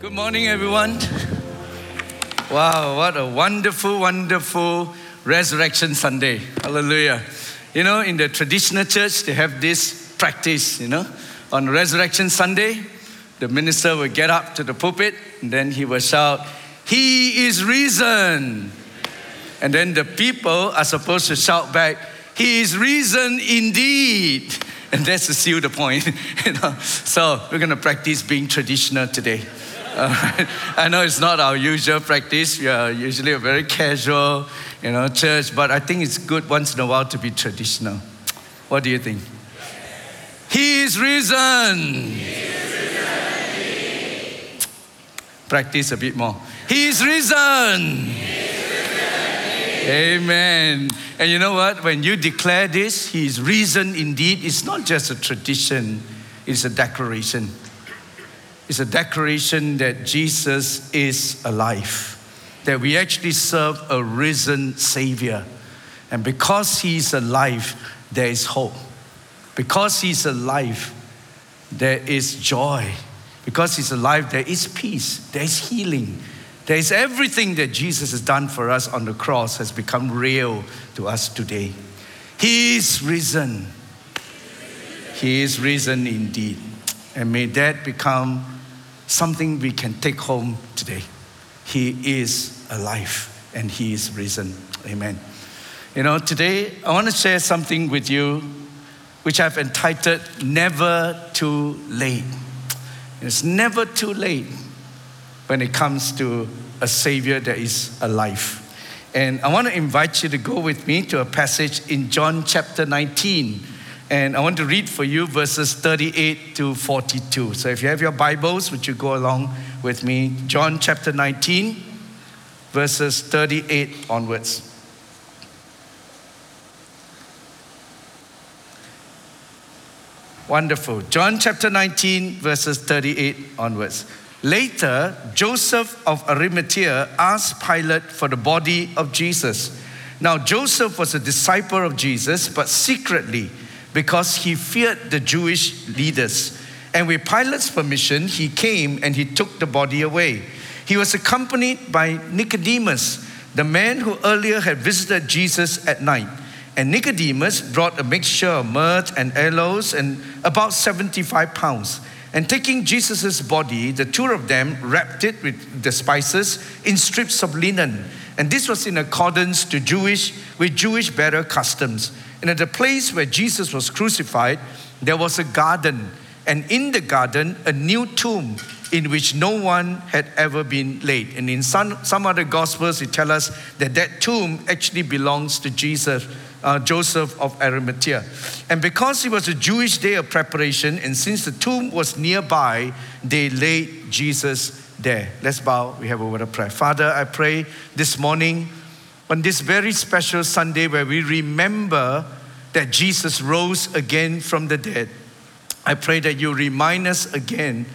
Good morning, everyone. Wow, what a wonderful, wonderful Resurrection Sunday. Hallelujah. You know, in the traditional church, they have this practice, you know. On Resurrection Sunday, the minister will get up to the pulpit and then he will shout, He is risen. And then the people are supposed to shout back, He is risen indeed. And that's to seal the point. you know? So we're going to practice being traditional today. I know it's not our usual practice. We are usually a very casual, you know, church, but I think it's good once in a while to be traditional. What do you think? He is risen. Practice a bit more. He is risen. Amen. And you know what? When you declare this, He is risen indeed, it's not just a tradition, it's a declaration is a declaration that Jesus is alive, that we actually serve a risen Savior. And because He's alive, there is hope. Because He's alive, there is joy. Because He's alive, there is peace, there is healing. There is everything that Jesus has done for us on the cross has become real to us today. He is risen. He is risen indeed. And may that become something we can take home today. He is alive and He is risen. Amen. You know, today I want to share something with you which I've entitled Never Too Late. It's never too late when it comes to a Savior that is alive. And I want to invite you to go with me to a passage in John chapter 19 and I want to read for you verses 38 to 42. So if you have your Bibles, would you go along with me? John chapter 19, verses 38 onwards. Wonderful. John chapter 19, verses 38 onwards. Later, Joseph of Arimathea asked Pilate for the body of Jesus. Now, Joseph was a disciple of Jesus, but secretly, because he feared the Jewish leaders. And with Pilate's permission, he came and he took the body away. He was accompanied by Nicodemus, the man who earlier had visited Jesus at night. And Nicodemus brought a mixture of myrrh and aloes and about 75 pounds. And taking Jesus' body, the two of them wrapped it with the spices in strips of linen. And this was in accordance to Jewish with Jewish burial customs. And at the place where Jesus was crucified, there was a garden, and in the garden, a new tomb in which no one had ever been laid. And in some, some other gospels, it tells us that that tomb actually belongs to Jesus, uh, Joseph of Arimathea. And because it was a Jewish day of preparation, and since the tomb was nearby, they laid Jesus there. Let's bow. We have a word of prayer. Father, I pray this morning on this very special Sunday where we remember that Jesus rose again from the dead, I pray that you remind us again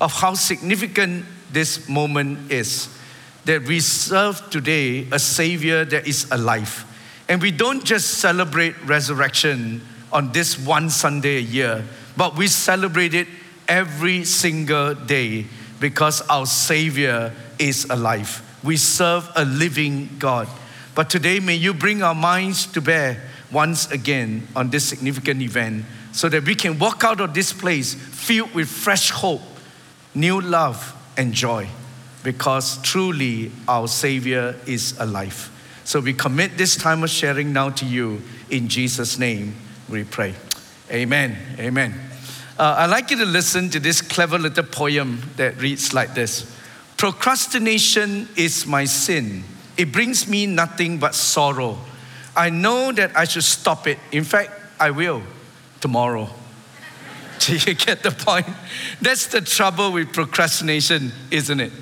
of how significant this moment is. That we serve today a Savior that is alive. And we don't just celebrate resurrection on this one Sunday a year, but we celebrate it every single day because our Savior is alive. We serve a living God. But today, may you bring our minds to bear once again on this significant event so that we can walk out of this place filled with fresh hope, new love, and joy because truly our Savior is alive. So we commit this time of sharing now to you. In Jesus' name, we pray. Amen. Amen. Uh, I'd like you to listen to this clever little poem that reads like this Procrastination is my sin it brings me nothing but sorrow. I know that I should stop it. In fact, I will tomorrow. Do you get the point? That's the trouble with procrastination, isn't it?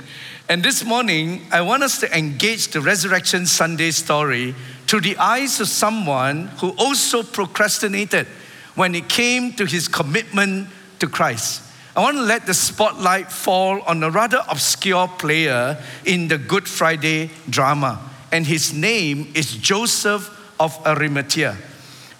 And this morning, I want us to engage the Resurrection Sunday story through the eyes of someone who also procrastinated when it came to his commitment to Christ. I want to let the spotlight fall on a rather obscure player in the Good Friday drama, and his name is Joseph of Arimathea.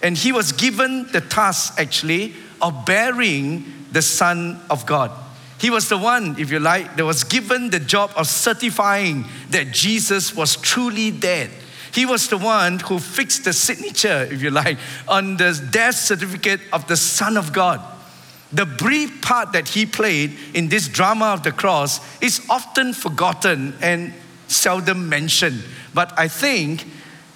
And he was given the task, actually, of bearing the Son of God. He was the one, if you like, that was given the job of certifying that Jesus was truly dead. He was the one who fixed the signature, if you like, on the death certificate of the Son of God. The brief part that he played in this drama of the cross is often forgotten and seldom mentioned. But I think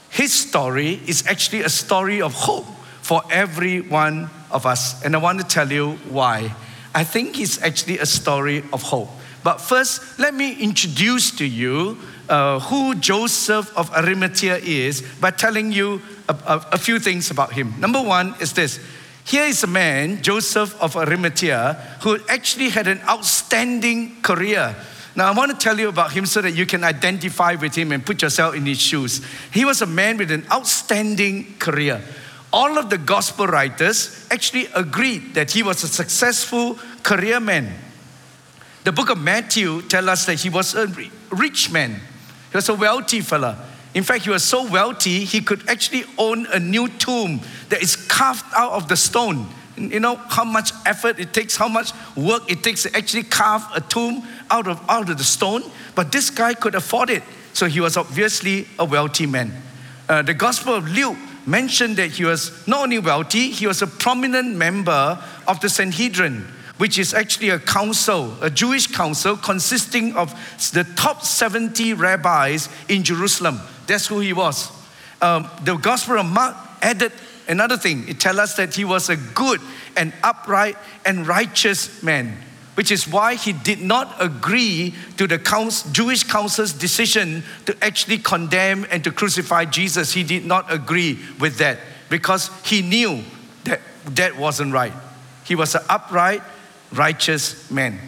his story is actually a story of hope for every one of us. And I want to tell you why. I think it's actually a story of hope. But first, let me introduce to you uh, who Joseph of Arimathea is by telling you a, a, a few things about him. Number one is this here is a man, Joseph of Arimathea, who actually had an outstanding career. Now, I want to tell you about him so that you can identify with him and put yourself in his shoes. He was a man with an outstanding career. All of the gospel writers actually agreed that he was a successful career man. The book of Matthew tells us that he was a rich man. He was a wealthy fella. In fact, he was so wealthy, he could actually own a new tomb that is carved out of the stone. You know how much effort it takes, how much work it takes to actually carve a tomb out of, out of the stone. But this guy could afford it. So he was obviously a wealthy man. Uh, the Gospel of Luke mentioned that he was not only wealthy, he was a prominent member of the Sanhedrin, which is actually a council, a Jewish council consisting of the top 70 rabbis in Jerusalem. That's who he was. Um, the Gospel of Mark added another thing. It tells us that he was a good and upright and righteous man, which is why he did not agree to the council, Jewish council's decision to actually condemn and to crucify Jesus. He did not agree with that because he knew that that wasn't right. He was an upright, righteous man.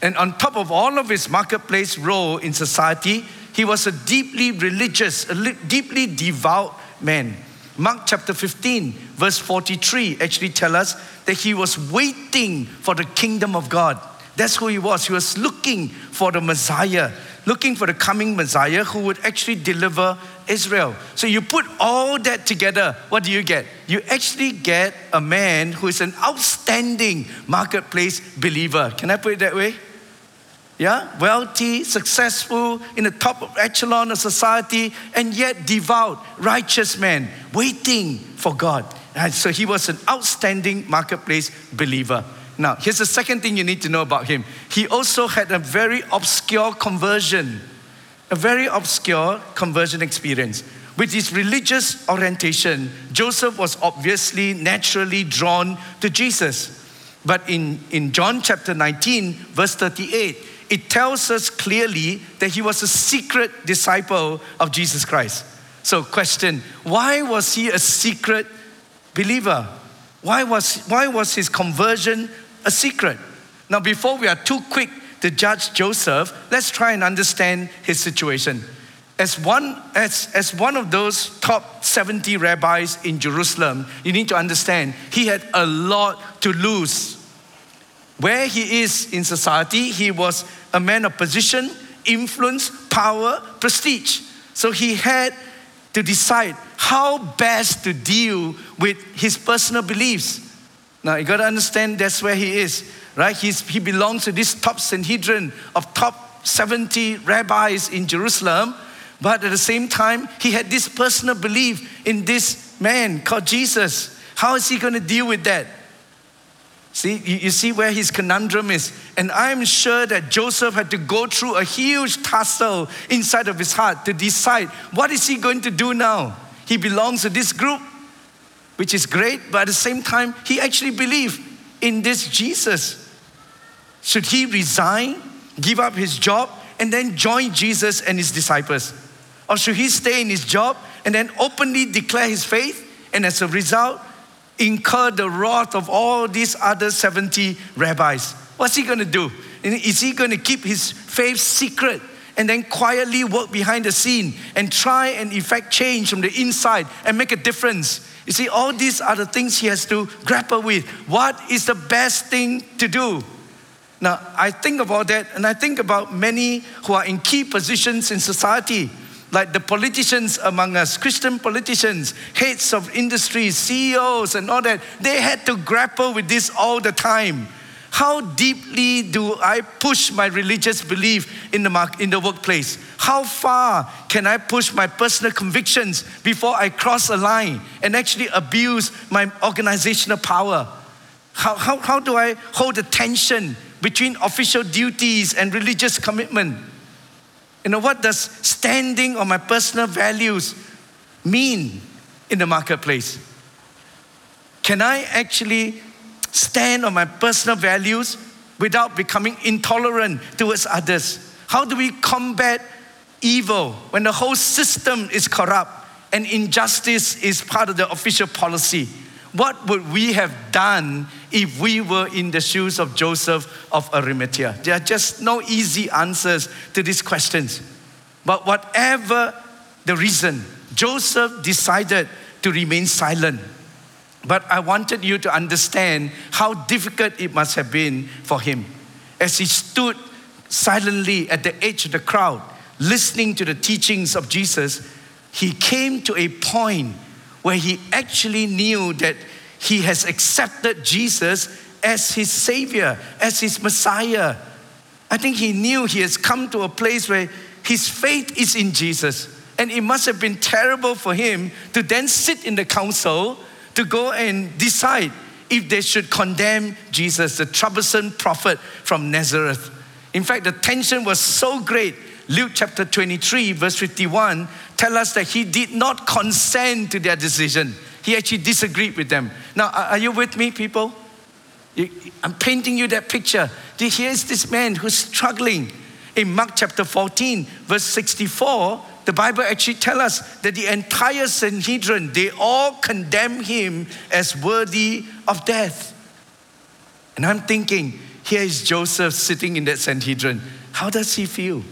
And on top of all of his marketplace role in society, he was a deeply religious, a deeply devout man. Mark chapter 15, verse 43 actually tell us that he was waiting for the kingdom of God. That's who he was. He was looking for the Messiah, looking for the coming Messiah who would actually deliver Israel. So you put all that together, what do you get? You actually get a man who is an outstanding marketplace believer. Can I put it that way? yeah, wealthy, successful, in the top echelon of society, and yet devout, righteous man, waiting for God. And so he was an outstanding marketplace believer. Now, here's the second thing you need to know about him. He also had a very obscure conversion, a very obscure conversion experience. With his religious orientation, Joseph was obviously naturally drawn to Jesus. But in, in John chapter 19, verse 38, it tells us clearly that he was a secret disciple of Jesus Christ. So, question why was he a secret believer? Why was, why was his conversion a secret? Now, before we are too quick to judge Joseph, let's try and understand his situation. As one, as, as one of those top 70 rabbis in Jerusalem, you need to understand he had a lot to lose. Where he is in society, he was a man of position, influence, power, prestige. So he had to decide how best to deal with his personal beliefs. Now you gotta understand that's where he is, right? He's, he belongs to this top Sanhedrin of top 70 rabbis in Jerusalem, but at the same time, he had this personal belief in this man called Jesus. How is he gonna deal with that? See, you, see where his conundrum is. And I'm sure that Joseph had to go through a huge tussle inside of his heart to decide what is he going to do now? He belongs to this group, which is great, but at the same time, he actually believed in this Jesus. Should he resign, give up his job, and then join Jesus and his disciples? Or should he stay in his job and then openly declare his faith and as a result incur the wrath of all these other 70 rabbis. What's he going to do? Is he going to keep his faith secret and then quietly work behind the scene and try and effect change from the inside and make a difference? You see, all these are the things he has to grapple with. What is the best thing to do? Now, I think about that and I think about many who are in key positions in society like the politicians among us, Christian politicians, heads of industries, CEOs, and all that, they had to grapple with this all the time. how deeply do I push my religious belief in the, mark, in the workplace? How far can I push my personal convictions before I cross a line and actually abuse my organizational power? How, how, how do I hold the tension between official duties and religious commitment? You know, what does standing on my personal values mean in the marketplace? Can I actually stand on my personal values without becoming intolerant towards others? How do we combat evil when the whole system is corrupt and injustice is part of the official policy? What would we have done if we were in the shoes of Joseph of Arimathea? There are just no easy answers to these questions. But whatever the reason, Joseph decided to remain silent. But I wanted you to understand how difficult it must have been for him as he stood silently at the edge of the crowd, listening to the teachings of Jesus. He came to a point where he actually knew that he has accepted Jesus as his Savior, as his Messiah. I think he knew he has come to a place where his faith is in Jesus. And it must have been terrible for him to then sit in the council to go and decide if they should condemn Jesus, the troublesome prophet from Nazareth. In fact, the tension was so great. Luke chapter 23, verse 51, tell us that he did not consent to their decision. He actually disagreed with them. Now, are you with me, people? I'm painting you that picture. Here's this man who's struggling. In Mark chapter 14, verse 64, the Bible actually tells us that the entire Sanhedrin, they all condemn him as worthy of death. And I'm thinking, here is Joseph sitting in that Sanhedrin. How does he feel?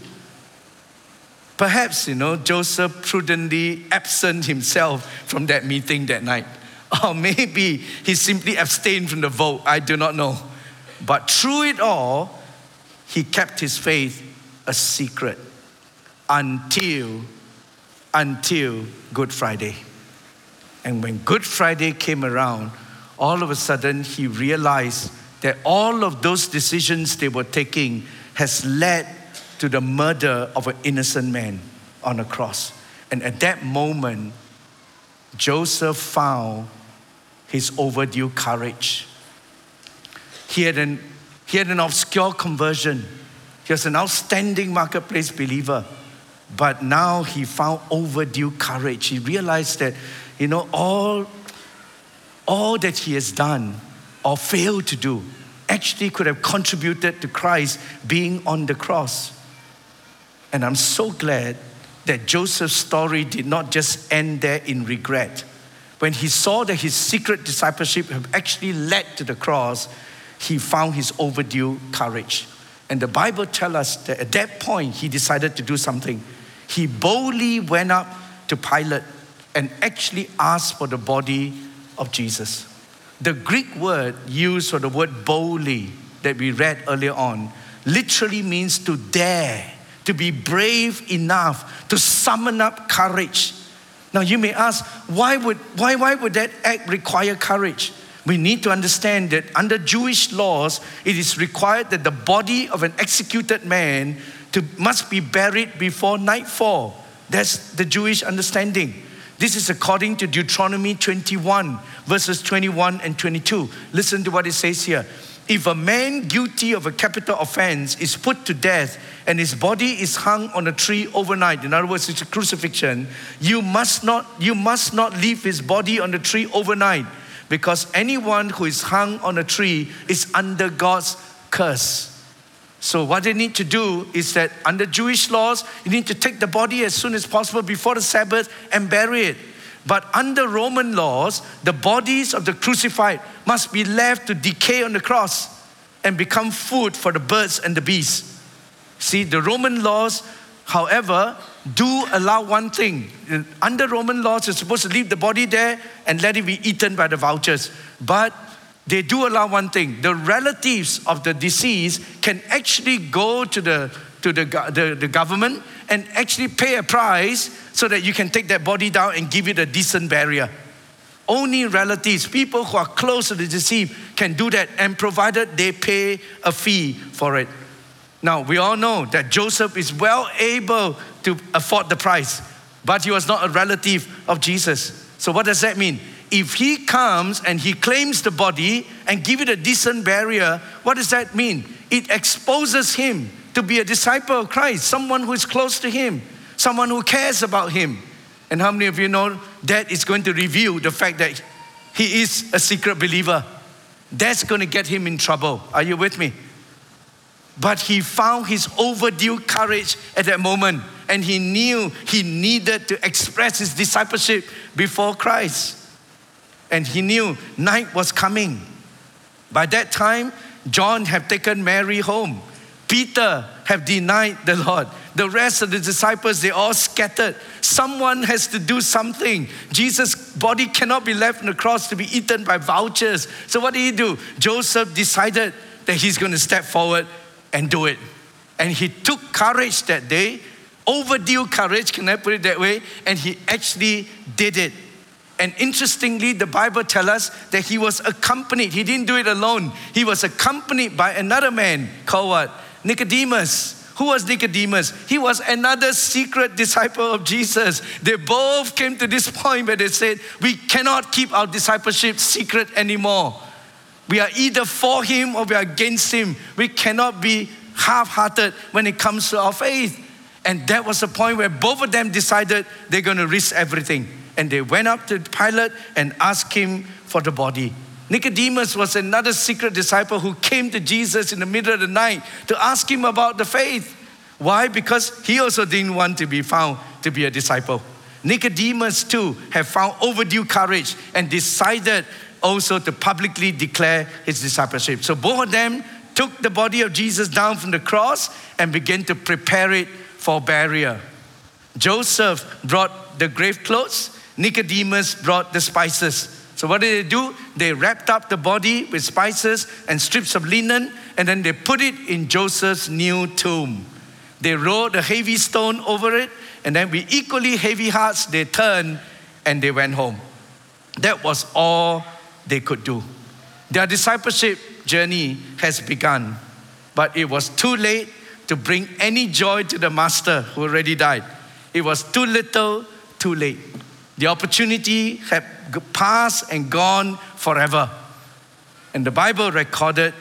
Perhaps, you know, Joseph prudently absent himself from that meeting that night. Or maybe he simply abstained from the vote. I do not know. But through it all, he kept his faith a secret until until Good Friday. And when Good Friday came around, all of a sudden he realized that all of those decisions they were taking has led to the murder of an innocent man on a cross. And at that moment, Joseph found his overdue courage. He had an, he had an obscure conversion. He was an outstanding marketplace believer. But now he found overdue courage. He realized that, you know, all, all that he has done or failed to do actually could have contributed to Christ being on the cross. And I'm so glad that Joseph's story did not just end there in regret. When he saw that his secret discipleship had actually led to the cross, he found his overdue courage. And the Bible tells us that at that point, he decided to do something. He boldly went up to Pilate and actually asked for the body of Jesus. The Greek word used for the word boldly that we read earlier on literally means to dare to be brave enough to summon up courage. Now you may ask, why would, why, why would that act require courage? We need to understand that under Jewish laws, it is required that the body of an executed man to, must be buried before nightfall. That's the Jewish understanding. This is according to Deuteronomy 21, verses 21 and 22. Listen to what it says here if a man guilty of a capital offense is put to death and his body is hung on a tree overnight, in other words, it's a crucifixion, you must not, you must not leave his body on the tree overnight because anyone who is hung on a tree is under God's curse. So, what they need to do is that under Jewish laws, you need to take the body as soon as possible before the Sabbath and bury it. But under Roman laws, the bodies of the crucified must be left to decay on the cross and become food for the birds and the beasts. See, the Roman laws, however, do allow one thing. Under Roman laws, you're supposed to leave the body there and let it be eaten by the vultures. But they do allow one thing the relatives of the deceased can actually go to the to the, the, the government and actually pay a price so that you can take that body down and give it a decent burial. Only relatives, people who are close to the deceased, can do that, and provided they pay a fee for it. Now, we all know that Joseph is well able to afford the price, but he was not a relative of Jesus. So, what does that mean? If he comes and he claims the body and give it a decent burial, what does that mean? It exposes him to be a disciple of Christ, someone who is close to him, someone who cares about him. And how many of you know that is going to reveal the fact that he is a secret believer? That's going to get him in trouble. Are you with me? But he found his overdue courage at that moment, and he knew he needed to express his discipleship before Christ. And he knew night was coming. By that time, John had taken Mary home. Peter have denied the Lord. The rest of the disciples, they all scattered. Someone has to do something. Jesus' body cannot be left on the cross to be eaten by vultures. So what did he do? Joseph decided that he's going to step forward and do it. And he took courage that day, overdue courage, can I put it that way? And he actually did it. And interestingly, the Bible tells us that he was accompanied. He didn't do it alone. He was accompanied by another man called what? Nicodemus. Who was Nicodemus? He was another secret disciple of Jesus. They both came to this point where they said, We cannot keep our discipleship secret anymore. We are either for him or we are against him. We cannot be half hearted when it comes to our faith. And that was the point where both of them decided they're going to risk everything. And they went up to Pilate and asked him for the body. Nicodemus was another secret disciple who came to Jesus in the middle of the night to ask him about the faith. Why? Because he also didn't want to be found to be a disciple. Nicodemus, too, have found overdue courage and decided also to publicly declare his discipleship. So both of them took the body of Jesus down from the cross and began to prepare it for burial. Joseph brought the grave clothes, Nicodemus brought the spices. So, what did they do? They wrapped up the body with spices and strips of linen, and then they put it in Joseph's new tomb. They rolled a heavy stone over it, and then with equally heavy hearts, they turned and they went home. That was all they could do. Their discipleship journey has begun, but it was too late to bring any joy to the master who already died. It was too little, too late. The opportunity had passed and gone forever. And the Bible recorded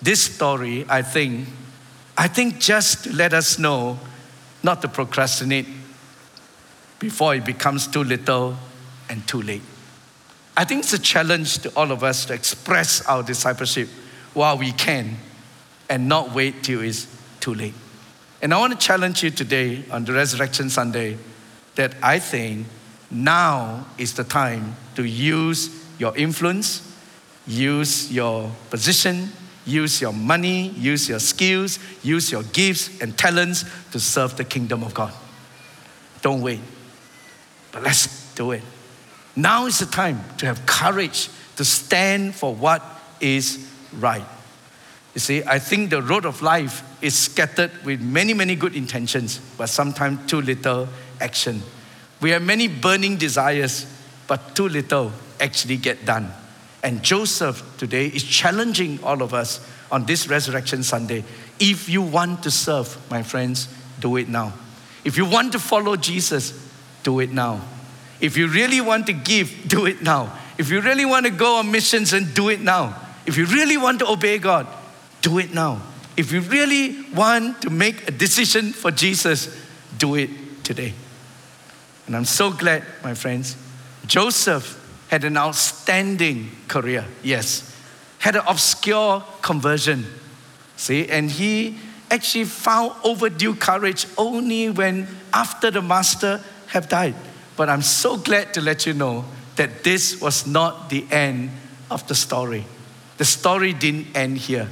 this story, I think, I think just to let us know not to procrastinate before it becomes too little and too late. I think it's a challenge to all of us to express our discipleship while we can and not wait till it's too late. And I want to challenge you today on the Resurrection Sunday that I think now is the time to use your influence, use your position, use your money, use your skills, use your gifts and talents to serve the kingdom of God. Don't wait, but let's do it. Now is the time to have courage to stand for what is right. You see, I think the road of life is scattered with many, many good intentions, but sometimes too little action. We have many burning desires, but too little actually get done. And Joseph today is challenging all of us on this Resurrection Sunday. If you want to serve, my friends, do it now. If you want to follow Jesus, do it now. If you really want to give, do it now. If you really want to go on missions and do it now. If you really want to obey God, do it now. If you really want to make a decision for Jesus, do it today. And I'm so glad, my friends, Joseph had an outstanding career, yes, had an obscure conversion, see, and he actually found overdue courage only when after the master have died. But I'm so glad to let you know that this was not the end of the story. The story didn't end here,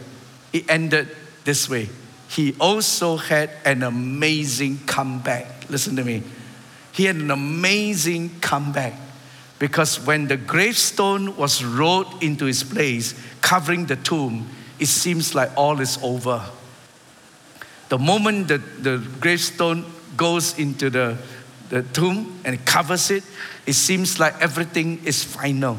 it ended this way. He also had an amazing comeback. Listen to me. He had an amazing comeback because when the gravestone was rolled into his place, covering the tomb, it seems like all is over. The moment that the gravestone goes into the the tomb and covers it, it seems like everything is final.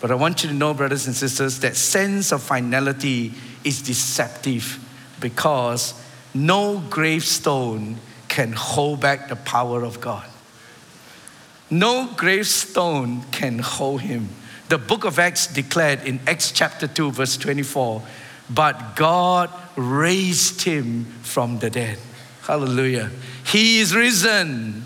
But I want you to know, brothers and sisters, that sense of finality is deceptive because no gravestone can hold back the power of God. No gravestone can hold him. The book of Acts declared in Acts chapter 2, verse 24, but God raised him from the dead. Hallelujah. He is risen.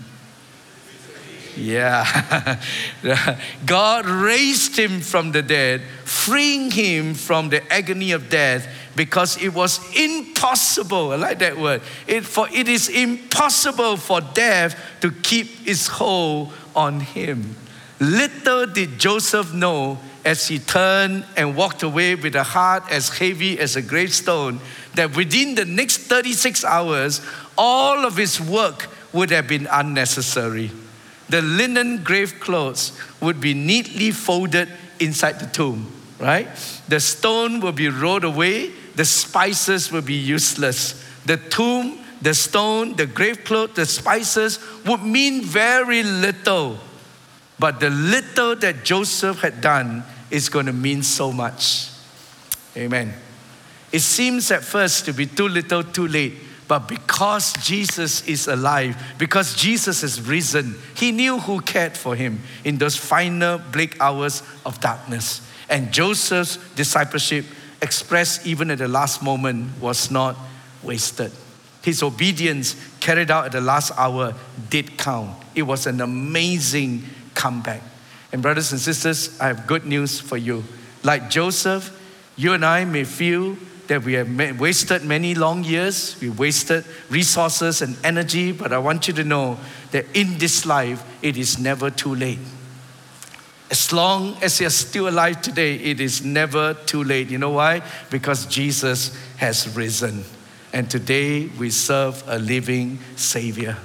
Yeah. God raised him from the dead, freeing him from the agony of death because it was impossible. I like that word. It, for it is impossible for death to keep its hold on him. Little did Joseph know as he turned and walked away with a heart as heavy as a gravestone that within the next 36 hours, all of his work would have been unnecessary. The linen grave clothes would be neatly folded inside the tomb, right? The stone will be rolled away, the spices will be useless. The tomb, the stone, the grave clothes, the spices would mean very little. But the little that Joseph had done is going to mean so much. Amen. It seems at first to be too little, too late. But because Jesus is alive, because Jesus is risen, he knew who cared for him in those final bleak hours of darkness. And Joseph's discipleship, expressed even at the last moment, was not wasted. His obedience carried out at the last hour did count. It was an amazing comeback. And, brothers and sisters, I have good news for you. Like Joseph, you and I may feel that we have wasted many long years, we wasted resources and energy, but I want you to know that in this life, it is never too late. As long as you're still alive today, it is never too late. You know why? Because Jesus has risen. And today we serve a living Savior.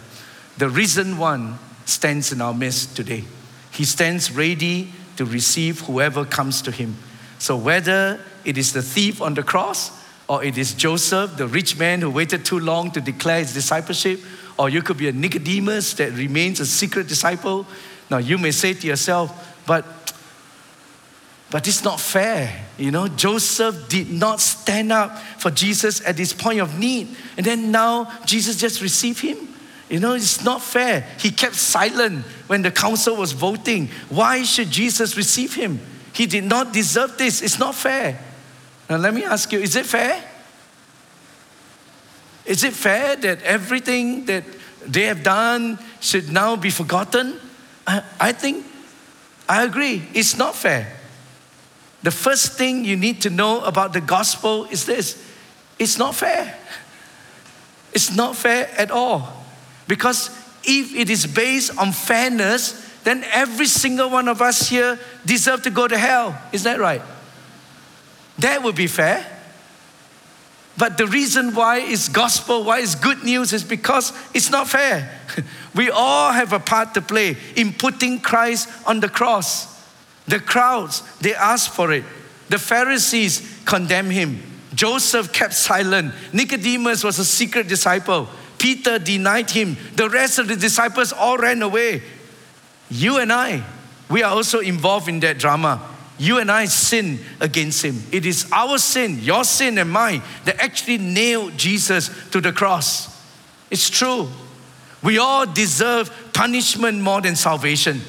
The risen one stands in our midst today. He stands ready to receive whoever comes to him. So whether it is the thief on the cross, or it is Joseph, the rich man who waited too long to declare his discipleship, or you could be a Nicodemus that remains a secret disciple. Now you may say to yourself, but but it's not fair. You know, Joseph did not stand up for Jesus at this point of need. And then now Jesus just received him. You know, it's not fair. He kept silent when the council was voting. Why should Jesus receive him? He did not deserve this. It's not fair. Now, let me ask you is it fair? Is it fair that everything that they have done should now be forgotten? I, I think, I agree, it's not fair. The first thing you need to know about the gospel is this it's not fair. It's not fair at all. Because if it is based on fairness, then every single one of us here deserve to go to hell. Is that right? That would be fair. But the reason why it's gospel, why it's good news, is because it's not fair. We all have a part to play in putting Christ on the cross. The crowds, they asked for it. The Pharisees condemned him. Joseph kept silent. Nicodemus was a secret disciple. Peter denied him. The rest of the disciples all ran away. You and I, we are also involved in that drama. You and I sin against him. It is our sin, your sin and mine, that actually nailed Jesus to the cross. It's true. We all deserve punishment more than salvation.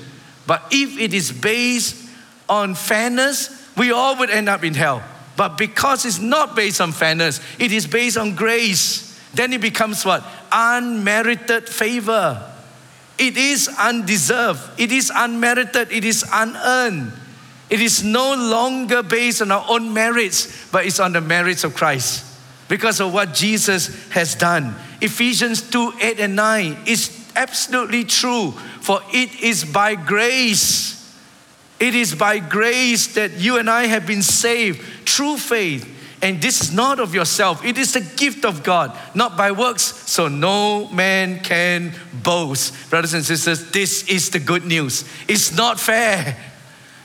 But if it is based on fairness, we all would end up in hell. But because it's not based on fairness, it is based on grace, then it becomes what? Unmerited favor. It is undeserved, it is unmerited, it is unearned. It is no longer based on our own merits, but it's on the merits of Christ because of what Jesus has done. Ephesians 2 8 and 9 is absolutely true, for it is by grace. It is by grace that you and I have been saved through faith. And this is not of yourself, it is a gift of God, not by works, so no man can boast. Brothers and sisters, this is the good news. It's not fair.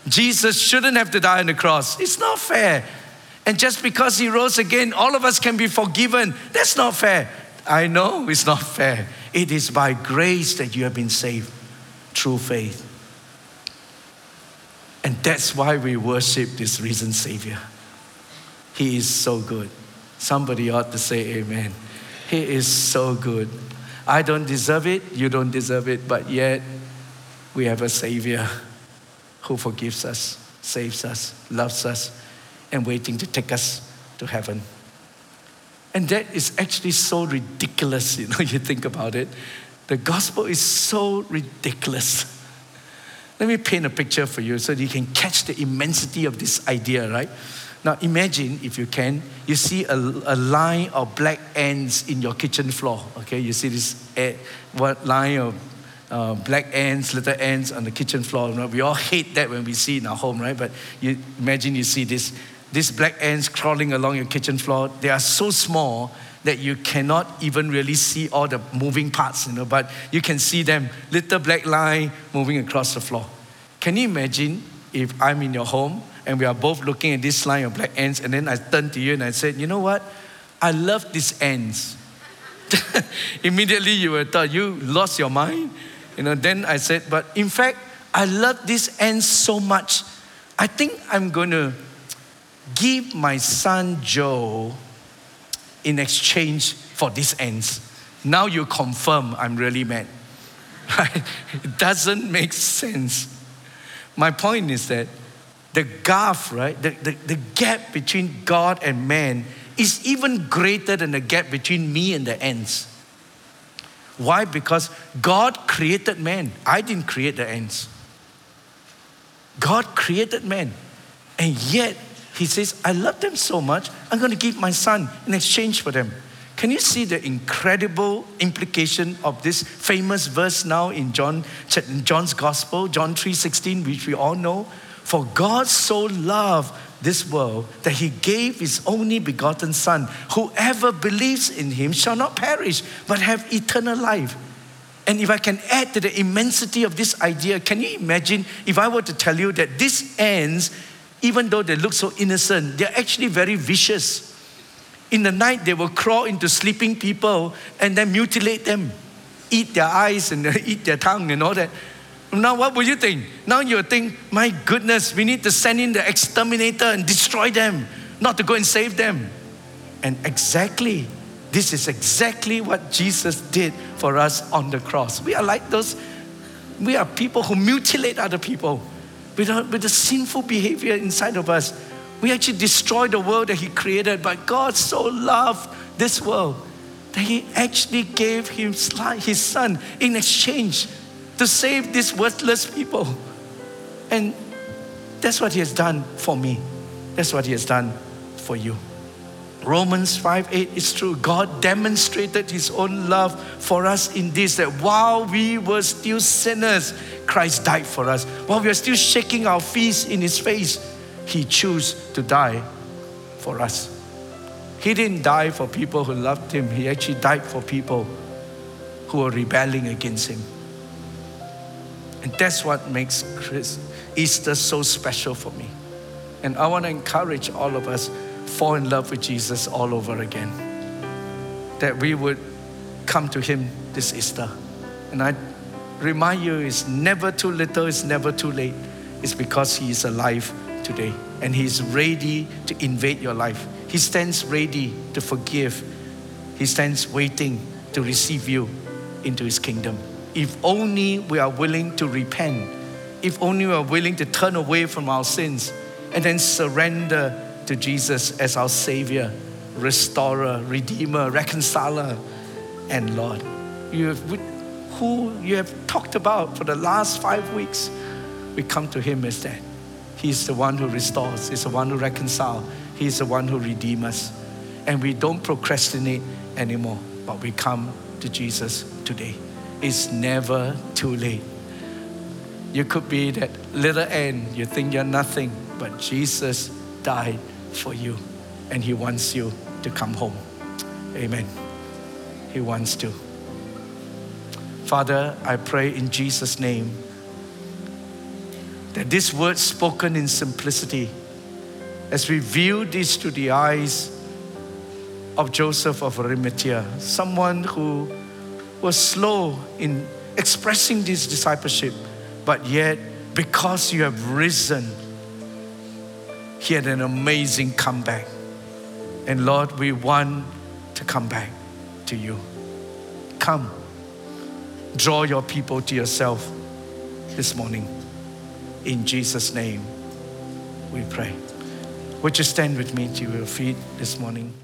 Jesus shouldn't have to die on the cross. It's not fair. And just because he rose again, all of us can be forgiven. That's not fair. I know it's not fair. It is by grace that you have been saved through faith. And that's why we worship this risen Savior. He is so good. Somebody ought to say amen. He is so good. I don't deserve it, you don't deserve it, but yet we have a Savior who forgives us, saves us, loves us, and waiting to take us to heaven. And that is actually so ridiculous, you know, you think about it. The gospel is so ridiculous. Let me paint a picture for you so you can catch the immensity of this idea, right? Now, imagine, if you can, you see a, a line of black ants in your kitchen floor. Okay, you see this what line of uh, black ants, little ants on the kitchen floor. We all hate that when we see in our home, right? But you imagine you see this, these black ants crawling along your kitchen floor. They are so small that you cannot even really see all the moving parts, you know, but you can see them, little black line moving across the floor. Can you imagine if I'm in your home and we are both looking at this line of black ants, and then I turned to you and I said, You know what? I love these ants. Immediately you were thought, You lost your mind? You know, then I said, But in fact, I love these ants so much. I think I'm going to give my son Joe in exchange for these ants. Now you confirm I'm really mad. It doesn't make sense. My point is that the gulf, right, the, the, the gap between God and man is even greater than the gap between me and the ants. Why? Because God created man. I didn't create the ants. God created man. And yet, He says, I love them so much, I'm going to give my son in exchange for them. Can you see the incredible implication of this famous verse now in John, John's Gospel, John 3:16, which we all know? For God so loved this world that he gave his only begotten Son. Whoever believes in him shall not perish, but have eternal life. And if I can add to the immensity of this idea, can you imagine if I were to tell you that this ants, even though they look so innocent, they're actually very vicious. In the night, they will crawl into sleeping people and then mutilate them, eat their eyes and eat their tongue and all that. Now, what would you think? Now you think, my goodness, we need to send in the exterminator and destroy them, not to go and save them. And exactly, this is exactly what Jesus did for us on the cross. We are like those, we are people who mutilate other people with, a, with the sinful behavior inside of us. We actually destroy the world that He created, but God so loved this world that He actually gave His, his Son in exchange to save these worthless people. And that's what He has done for me. That's what He has done for you. Romans 5 8 is true. God demonstrated His own love for us in this that while we were still sinners, Christ died for us. While we are still shaking our fists in His face, He chose to die for us. He didn't die for people who loved Him, He actually died for people who were rebelling against Him. And that's what makes Easter so special for me. And I want to encourage all of us fall in love with Jesus all over again. That we would come to him this Easter. And I remind you it's never too little, it's never too late. It's because he is alive today and he's ready to invade your life. He stands ready to forgive. He stands waiting to receive you into his kingdom if only we are willing to repent, if only we are willing to turn away from our sins and then surrender to Jesus as our Savior, Restorer, Redeemer, Reconciler, and Lord. You have, who you have talked about for the last five weeks, we come to Him as that. He's the one who restores, He's the one who reconciles, He's the one who redeems us. And we don't procrastinate anymore, but we come to Jesus today. It's never too late. You could be that little ant, you think you're nothing, but Jesus died for you and He wants you to come home. Amen. He wants to. Father, I pray in Jesus' name that this word spoken in simplicity, as we view this to the eyes of Joseph of Arimathea, someone who was slow in expressing this discipleship, but yet because you have risen, he had an amazing comeback. And Lord, we want to come back to you. Come, draw your people to yourself this morning. In Jesus' name, we pray. Would you stand with me to your feet this morning?